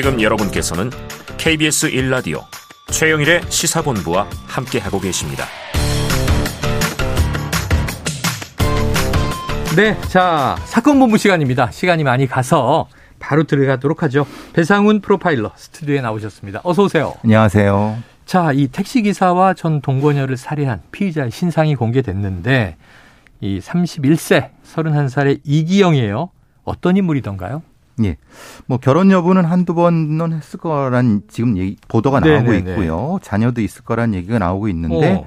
지금 여러분께서는 KBS 1라디오 최영일의 시사본부와 함께하고 계십니다. 네, 자 사건 본부 시간입니다. 시간이 많이 가서 바로 들어가도록 하죠. 배상훈 프로파일러 스튜디오에 나오셨습니다. 어서 오세요. 안녕하세요. 자, 이 택시 기사와 전 동거녀를 살해한 피의자의 신상이 공개됐는데 이 31세, 31살의 이기영이에요. 어떤 인물이던가요? 예. 뭐 결혼 여부는 한두 번은 했을 거란 지금 얘기, 보도가 나오고 네네네. 있고요. 자녀도 있을 거란 얘기가 나오고 있는데 어.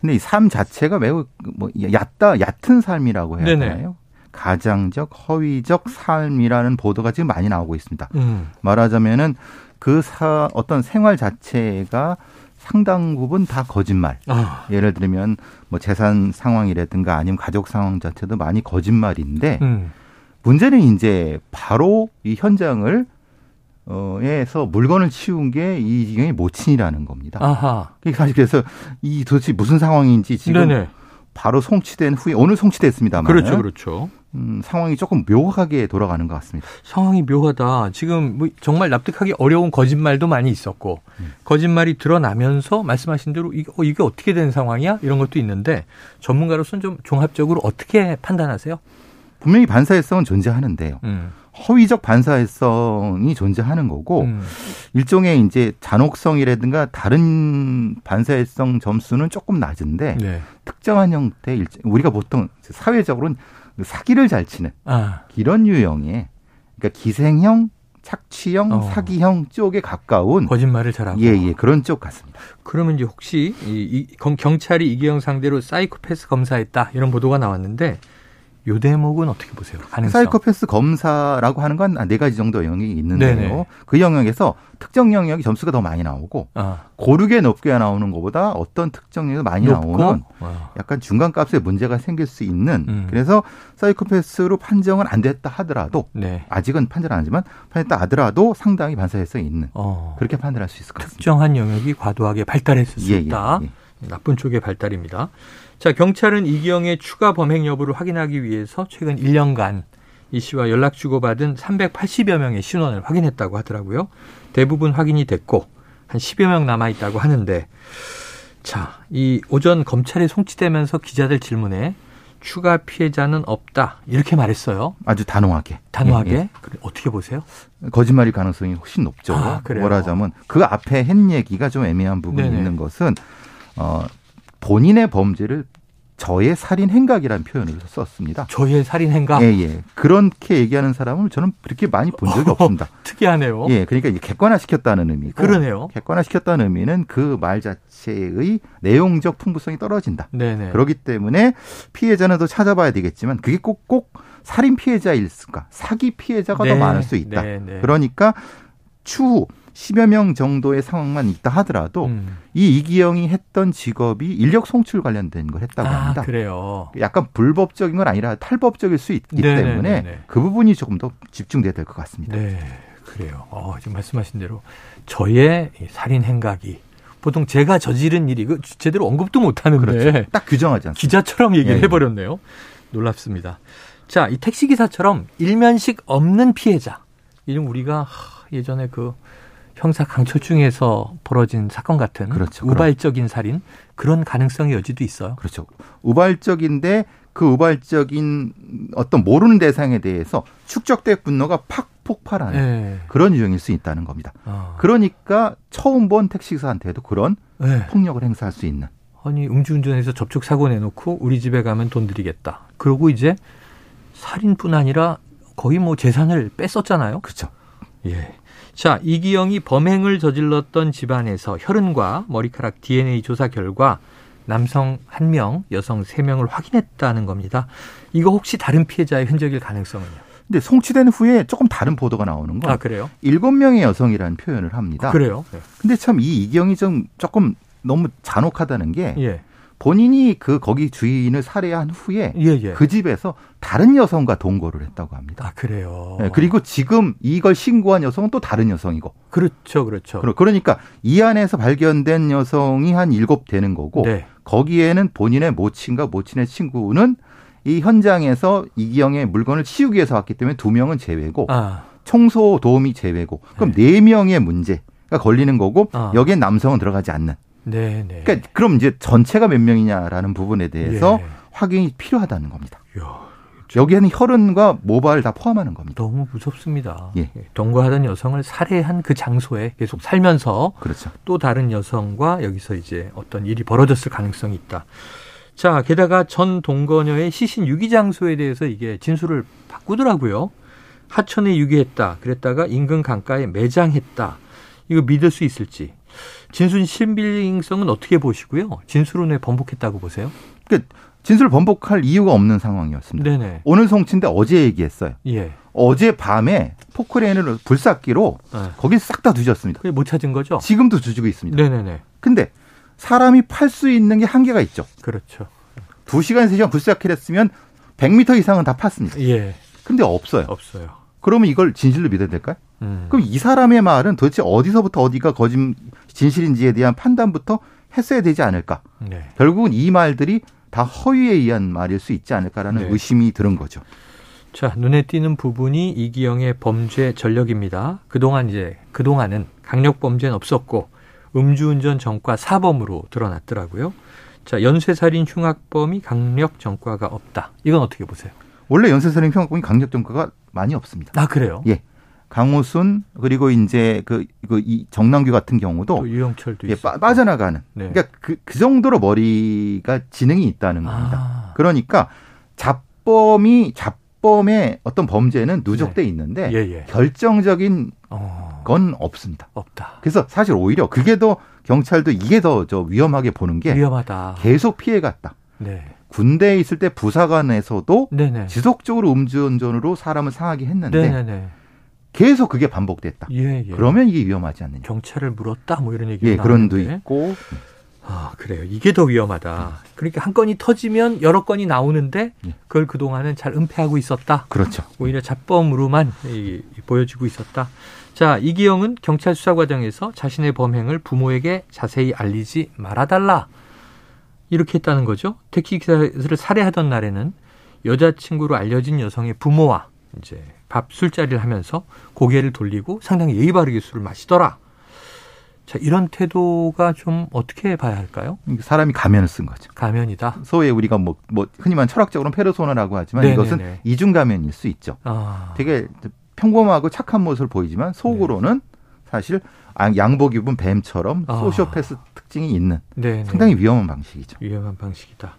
근데 이 삶 자체가 매우 뭐 얕다 얕은 삶이라고 해야 네네. 되나요? 가장적 허위적 삶이라는 보도가 지금 많이 나오고 있습니다. 음. 말하자면은 그 사, 어떤 생활 자체가 상당 부분 다 거짓말. 아. 예를 들면 뭐 재산 상황이라든가 아니면 가족 상황 자체도 많이 거짓말인데 음. 문제는 이제 바로 이 현장을 어, 에서 물건을 치운 게 이지경의 모친이라는 겁니다. 아하. 사실 그래서 이 도대체 무슨 상황인지 지금 네네. 바로 송치된 후에 오늘 송치됐습니다만 그렇죠, 그렇죠. 음, 상황이 조금 묘하게 돌아가는 것 같습니다. 상황이 묘하다. 지금 뭐 정말 납득하기 어려운 거짓말도 많이 있었고 음. 거짓말이 드러나면서 말씀하신 대로 이게, 어, 이게 어떻게 된 상황이야? 이런 것도 있는데 전문가로서는 좀 종합적으로 어떻게 판단하세요? 분명히 반사회성은 존재하는데요. 음. 허위적 반사회성이 존재하는 거고 음. 일종의 이제 잔혹성이라든가 다른 반사회성 점수는 조금 낮은데 네. 특정한 형태 의 우리가 보통 사회적으로는 사기를 잘 치는 아. 이런 유형의 그러니까 기생형 착취형, 어. 사기형 쪽에 가까운 거짓말을 잘하고 예, 예, 그런 쪽 같습니다. 그러면 이제 혹시 이, 이 경찰이 이기영 상대로 사이코패스 검사했다 이런 보도가 나왔는데 요 대목은 어떻게 보세요? 가능성. 사이코패스 검사라고 하는 건 네 가지 정도 영역이 있는데요. 네네. 그 영역에서 특정 영역이 점수가 더 많이 나오고 아. 고르게 높게 나오는 것보다 어떤 특정 영역이 많이 높고? 나오는 와. 약간 중간 값에 문제가 생길 수 있는 음. 그래서 사이코패스로 판정은 안 됐다 하더라도 네. 아직은 판정 안 하지만 판정했다 하더라도 상당히 반사회성이 있는 어. 그렇게 판단할 수 있을 것 같습니다. 특정한 영역이 과도하게 발달했을 수 예, 예 있다. 예, 예. 나쁜 쪽의 발달입니다. 자, 경찰은 이기영의 추가 범행 여부를 확인하기 위해서 최근 1년간 이 씨와 연락 주고받은 380여 명의 신원을 확인했다고 하더라고요. 대부분 확인이 됐고 한 10여 명 남아 있다고 하는데 자, 이 오전 검찰에 송치되면서 기자들 질문에 추가 피해자는 없다 이렇게 말했어요. 아주 단호하게. 단호하게. 예, 예. 어떻게 보세요? 거짓말일 가능성이 훨씬 높죠. 아, 뭐라자면 그 앞에 했 얘기가 좀 애매한 부분이 네네. 있는 것은 어 본인의 범죄를 저의 살인 행각이라는 표현을 썼습니다. 저의 살인 행각? 예, 예. 그렇게 얘기하는 사람을 저는 그렇게 많이 본 적이 없습니다. 특이하네요. 예, 그러니까 객관화 시켰다는 의미고. 그러네요. 객관화 시켰다는 의미는 그 말 자체의 내용적 풍부성이 떨어진다. 네네. 그렇기 때문에 피해자는 더 찾아봐야 되겠지만 그게 꼭, 꼭 살인 피해자일까? 사기 피해자가 네. 더 많을 수 있다. 네네. 그러니까 추후 10여 명 정도의 상황만 있다 하더라도 음. 이 이기영이 했던 직업이 인력 송출 관련된 걸 했다고 아, 합니다. 그래요. 약간 불법적인 건 아니라 탈법적일 수 있기 네네네네. 때문에 그 부분이 조금 더 집중돼야 될 것 같습니다. 네, 그래요. 어, 지금 말씀하신 대로 저의 살인 행각이 보통 제가 저지른 일이 그 제대로 언급도 못 하는데 그렇죠. 딱 규정하지 않습니다. 기자처럼 얘기를 예, 예. 해버렸네요. 놀랍습니다. 자, 이 택시 기사처럼 일면식 없는 피해자. 이런 우리가 예전에 그 형사 강철중에서 벌어진 사건 같은 그렇죠. 우발적인 살인 그런 가능성의 여지도 있어요. 그렇죠. 우발적인데 그 우발적인 어떤 모르는 대상에 대해서 축적된 분노가 팍 폭발하는 네. 그런 유형일 수 있다는 겁니다. 어. 그러니까 처음 본 택시기사한테도 그런 네. 폭력을 행사할 수 있는. 아니 음주운전해서 접촉 사고 내놓고 우리 집에 가면 돈 드리겠다. 그러고 이제 살인뿐 아니라 거의 뭐 재산을 뺐었잖아요. 그렇죠. 예. 자, 이기영이 범행을 저질렀던 집안에서 혈흔과 머리카락 DNA 조사 결과 남성 1명, 여성 3명을 확인했다는 겁니다. 이거 혹시 다른 피해자의 흔적일 가능성은요? 근데 송치된 후에 조금 다른 보도가 나오는 건 아, 그래요? 7명의 여성이라는 표현을 합니다. 아, 그래요? 네. 근데 참 이 이기영이 좀 조금 너무 잔혹하다는 게 예. 본인이 그 거기 주인을 살해한 후에 예, 예. 그 집에서 다른 여성과 동거를 했다고 합니다. 아 그래요. 네, 그리고 지금 이걸 신고한 여성은 또 다른 여성이고. 그렇죠, 그렇죠. 그러니까 이 안에서 발견된 여성이 한 일곱 되는 거고 네. 거기에는 본인의 모친과 모친의 친구는 이 현장에서 이기영의 물건을 치우기 위해서 왔기 때문에 두 명은 제외고 아. 청소 도우미 제외고 그럼 네, 네 명의 문제가 걸리는 거고 아. 여기에 남성은 들어가지 않는. 네, 네. 그러니까 그럼 이제 전체가 몇 명이냐라는 부분에 대해서 예. 확인이 필요하다는 겁니다. 야. 여기에는 혈흔과 모발 다 포함하는 겁니다. 너무 무섭습니다. 예. 예. 동거하던 여성을 살해한 그 장소에 계속 살면서 그렇죠. 또 다른 여성과 여기서 이제 어떤 일이 벌어졌을 가능성이 있다. 자, 게다가 전 동거녀의 시신 유기 장소에 대해서 이게 진술을 바꾸더라고요. 하천에 유기했다. 그랬다가 인근 강가에 매장했다. 이거 믿을 수 있을지. 진술 신빙성은 어떻게 보시고요? 진술은 왜 번복했다고 보세요? 그러니까 진술을 번복할 이유가 없는 상황이었습니다. 네네. 오늘 송치인데 어제 얘기했어요. 예. 어제 밤에 포크레인을 불삭기로 네. 거기 싹 다 뒤졌습니다. 그게 못 찾은 거죠? 지금도 뒤지고 있습니다. 네네네. 근데 사람이 팔 수 있는 게 한계가 있죠. 그렇죠. 2시간, 3시간 불삭기를 했으면 100m 이상은 다 팠습니다. 예. 근데 없어요. 없어요. 그러면 이걸 진실로 믿어야 될까요? 음. 그럼 이 사람의 말은 도대체 어디서부터 어디가 거짓 진실인지에 대한 판단부터 했어야 되지 않을까? 네. 결국은 이 말들이 다 허위에 의한 말일 수 있지 않을까라는 네. 의심이 드는 거죠. 자, 눈에 띄는 부분이 이기영의 범죄 전력입니다. 그동안 이제, 그동안은 강력 범죄는 없었고, 음주운전 전과 사범으로 드러났더라고요. 자, 연쇄살인 흉악범이 강력 전과가 없다. 이건 어떻게 보세요? 원래 연쇄살인 흉악범이 강력 전과가 많이 없습니다. 아, 그래요? 예. 강호순 그리고 이제 그, 그이 정남규 같은 경우도 유영철도 예, 빠, 빠져나가는 네. 그러니까 그, 그 정도로 머리가 지능이 있다는 겁니다. 아. 그러니까 잡범이 잡범의 어떤 범죄는 누적돼 네. 있는데 예, 예. 결정적인 어. 건 없습니다. 없다. 그래서 사실 오히려 그게 더 경찰도 이게 더 저 위험하게 보는 게 위험하다. 계속 피해 갔다. 네. 군대에 있을 때 부사관에서도 네네. 지속적으로 음주운전으로 사람을 상하게 했는데 네네네. 계속 그게 반복됐다. 예, 예. 그러면 이게 위험하지 않느냐. 경찰을 물었다 뭐 이런 얘기가 예, 그런 도 있고. 아, 그래요. 이게 더 위험하다. 그러니까 한 건이 터지면 여러 건이 나오는데 예. 그걸 그동안은 잘 은폐하고 있었다. 그렇죠. 오히려 잡범으로만 이, 보여지고 있었다. 자, 이기영은 경찰 수사 과정에서 자신의 범행을 부모에게 자세히 알리지 말아달라. 이렇게 했다는 거죠. 택시기사를 살해하던 날에는 여자친구로 알려진 여성의 부모와 이제 밥 술자리를 하면서 고개를 돌리고 상당히 예의 바르게 술을 마시더라. 자, 이런 태도가 좀 어떻게 봐야 할까요? 사람이 가면을 쓴 거죠. 가면이다. 소위 우리가 뭐, 뭐 흔히 말 철학적으로는 페르소나라고 하지만 네네네. 이것은 이중 가면일 수 있죠. 아. 되게 평범하고 착한 모습을 보이지만 속으로는 네. 사실 양복 입은 뱀처럼 아. 소시오패스 특징이 있는 네네. 상당히 위험한 방식이죠. 위험한 방식이다.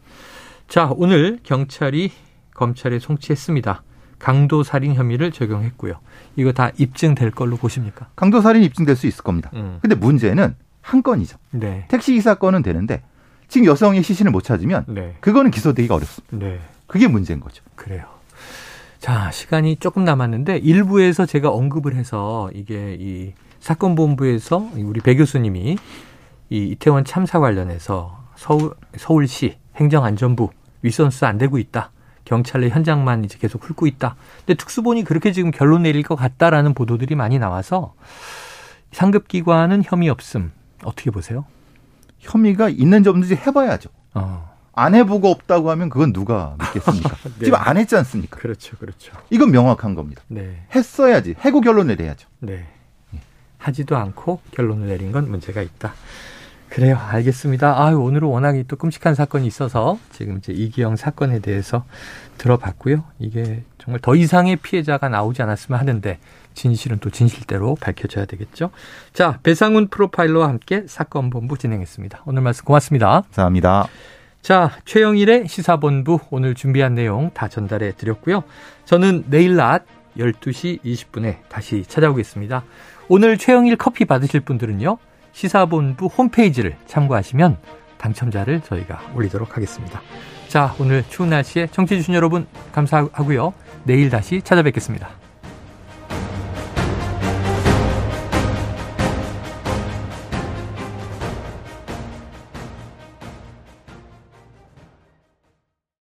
자, 오늘 경찰이 검찰에 송치했습니다. 강도 살인 혐의를 적용했고요. 이거 다 입증될 걸로 보십니까? 강도 살인 입증될 수 있을 겁니다. 음. 근데 문제는 한 건이죠. 네. 택시 기사 건은 되는데 지금 여성의 시신을 못 찾으면 네. 그거는 기소되기가 어렵습니다. 네. 그게 문제인 거죠. 그래요. 자, 시간이 조금 남았는데 일부에서 제가 언급을 해서 이게 이 사건 본부에서 우리 배 교수님이 이 이태원 참사 관련해서 서울 서울시 행정안전부 윗선수 안 되고 있다. 경찰의 현장만 이제 계속 훑고 있다. 근데 특수본이 그렇게 지금 결론 내릴 것 같다라는 보도들이 많이 나와서 상급 기관은 혐의 없음 어떻게 보세요? 혐의가 있는지 없는지 해봐야죠. 어. 안 해보고 없다고 하면 그건 누가 믿겠습니까? 네. 지금 안 했지 않습니까? 그렇죠, 그렇죠. 이건 명확한 겁니다. 네. 했어야지. 해고 결론을 내야죠. 네. 하지도 않고 결론을 내린 건 문제가 있다. 그래요. 알겠습니다. 아유, 오늘은 워낙에 또 끔찍한 사건이 있어서 지금 이제 이기영 사건에 대해서 들어봤고요. 이게 정말 더 이상의 피해자가 나오지 않았으면 하는데 진실은 또 진실대로 밝혀져야 되겠죠. 자, 배상훈 프로파일러와 함께 사건 본부 진행했습니다. 오늘 말씀 고맙습니다. 감사합니다. 자, 최영일의 시사본부 오늘 준비한 내용 다 전달해 드렸고요. 저는 내일 낮 12시 20분에 다시 찾아오겠습니다. 오늘 최영일 커피 받으실 분들은요. 시사본부 홈페이지를 참고하시면 당첨자를 저희가 올리도록 하겠습니다. 자, 오늘 추운 날씨에 청취해주신 여러분 감사하고요. 내일 다시 찾아뵙겠습니다.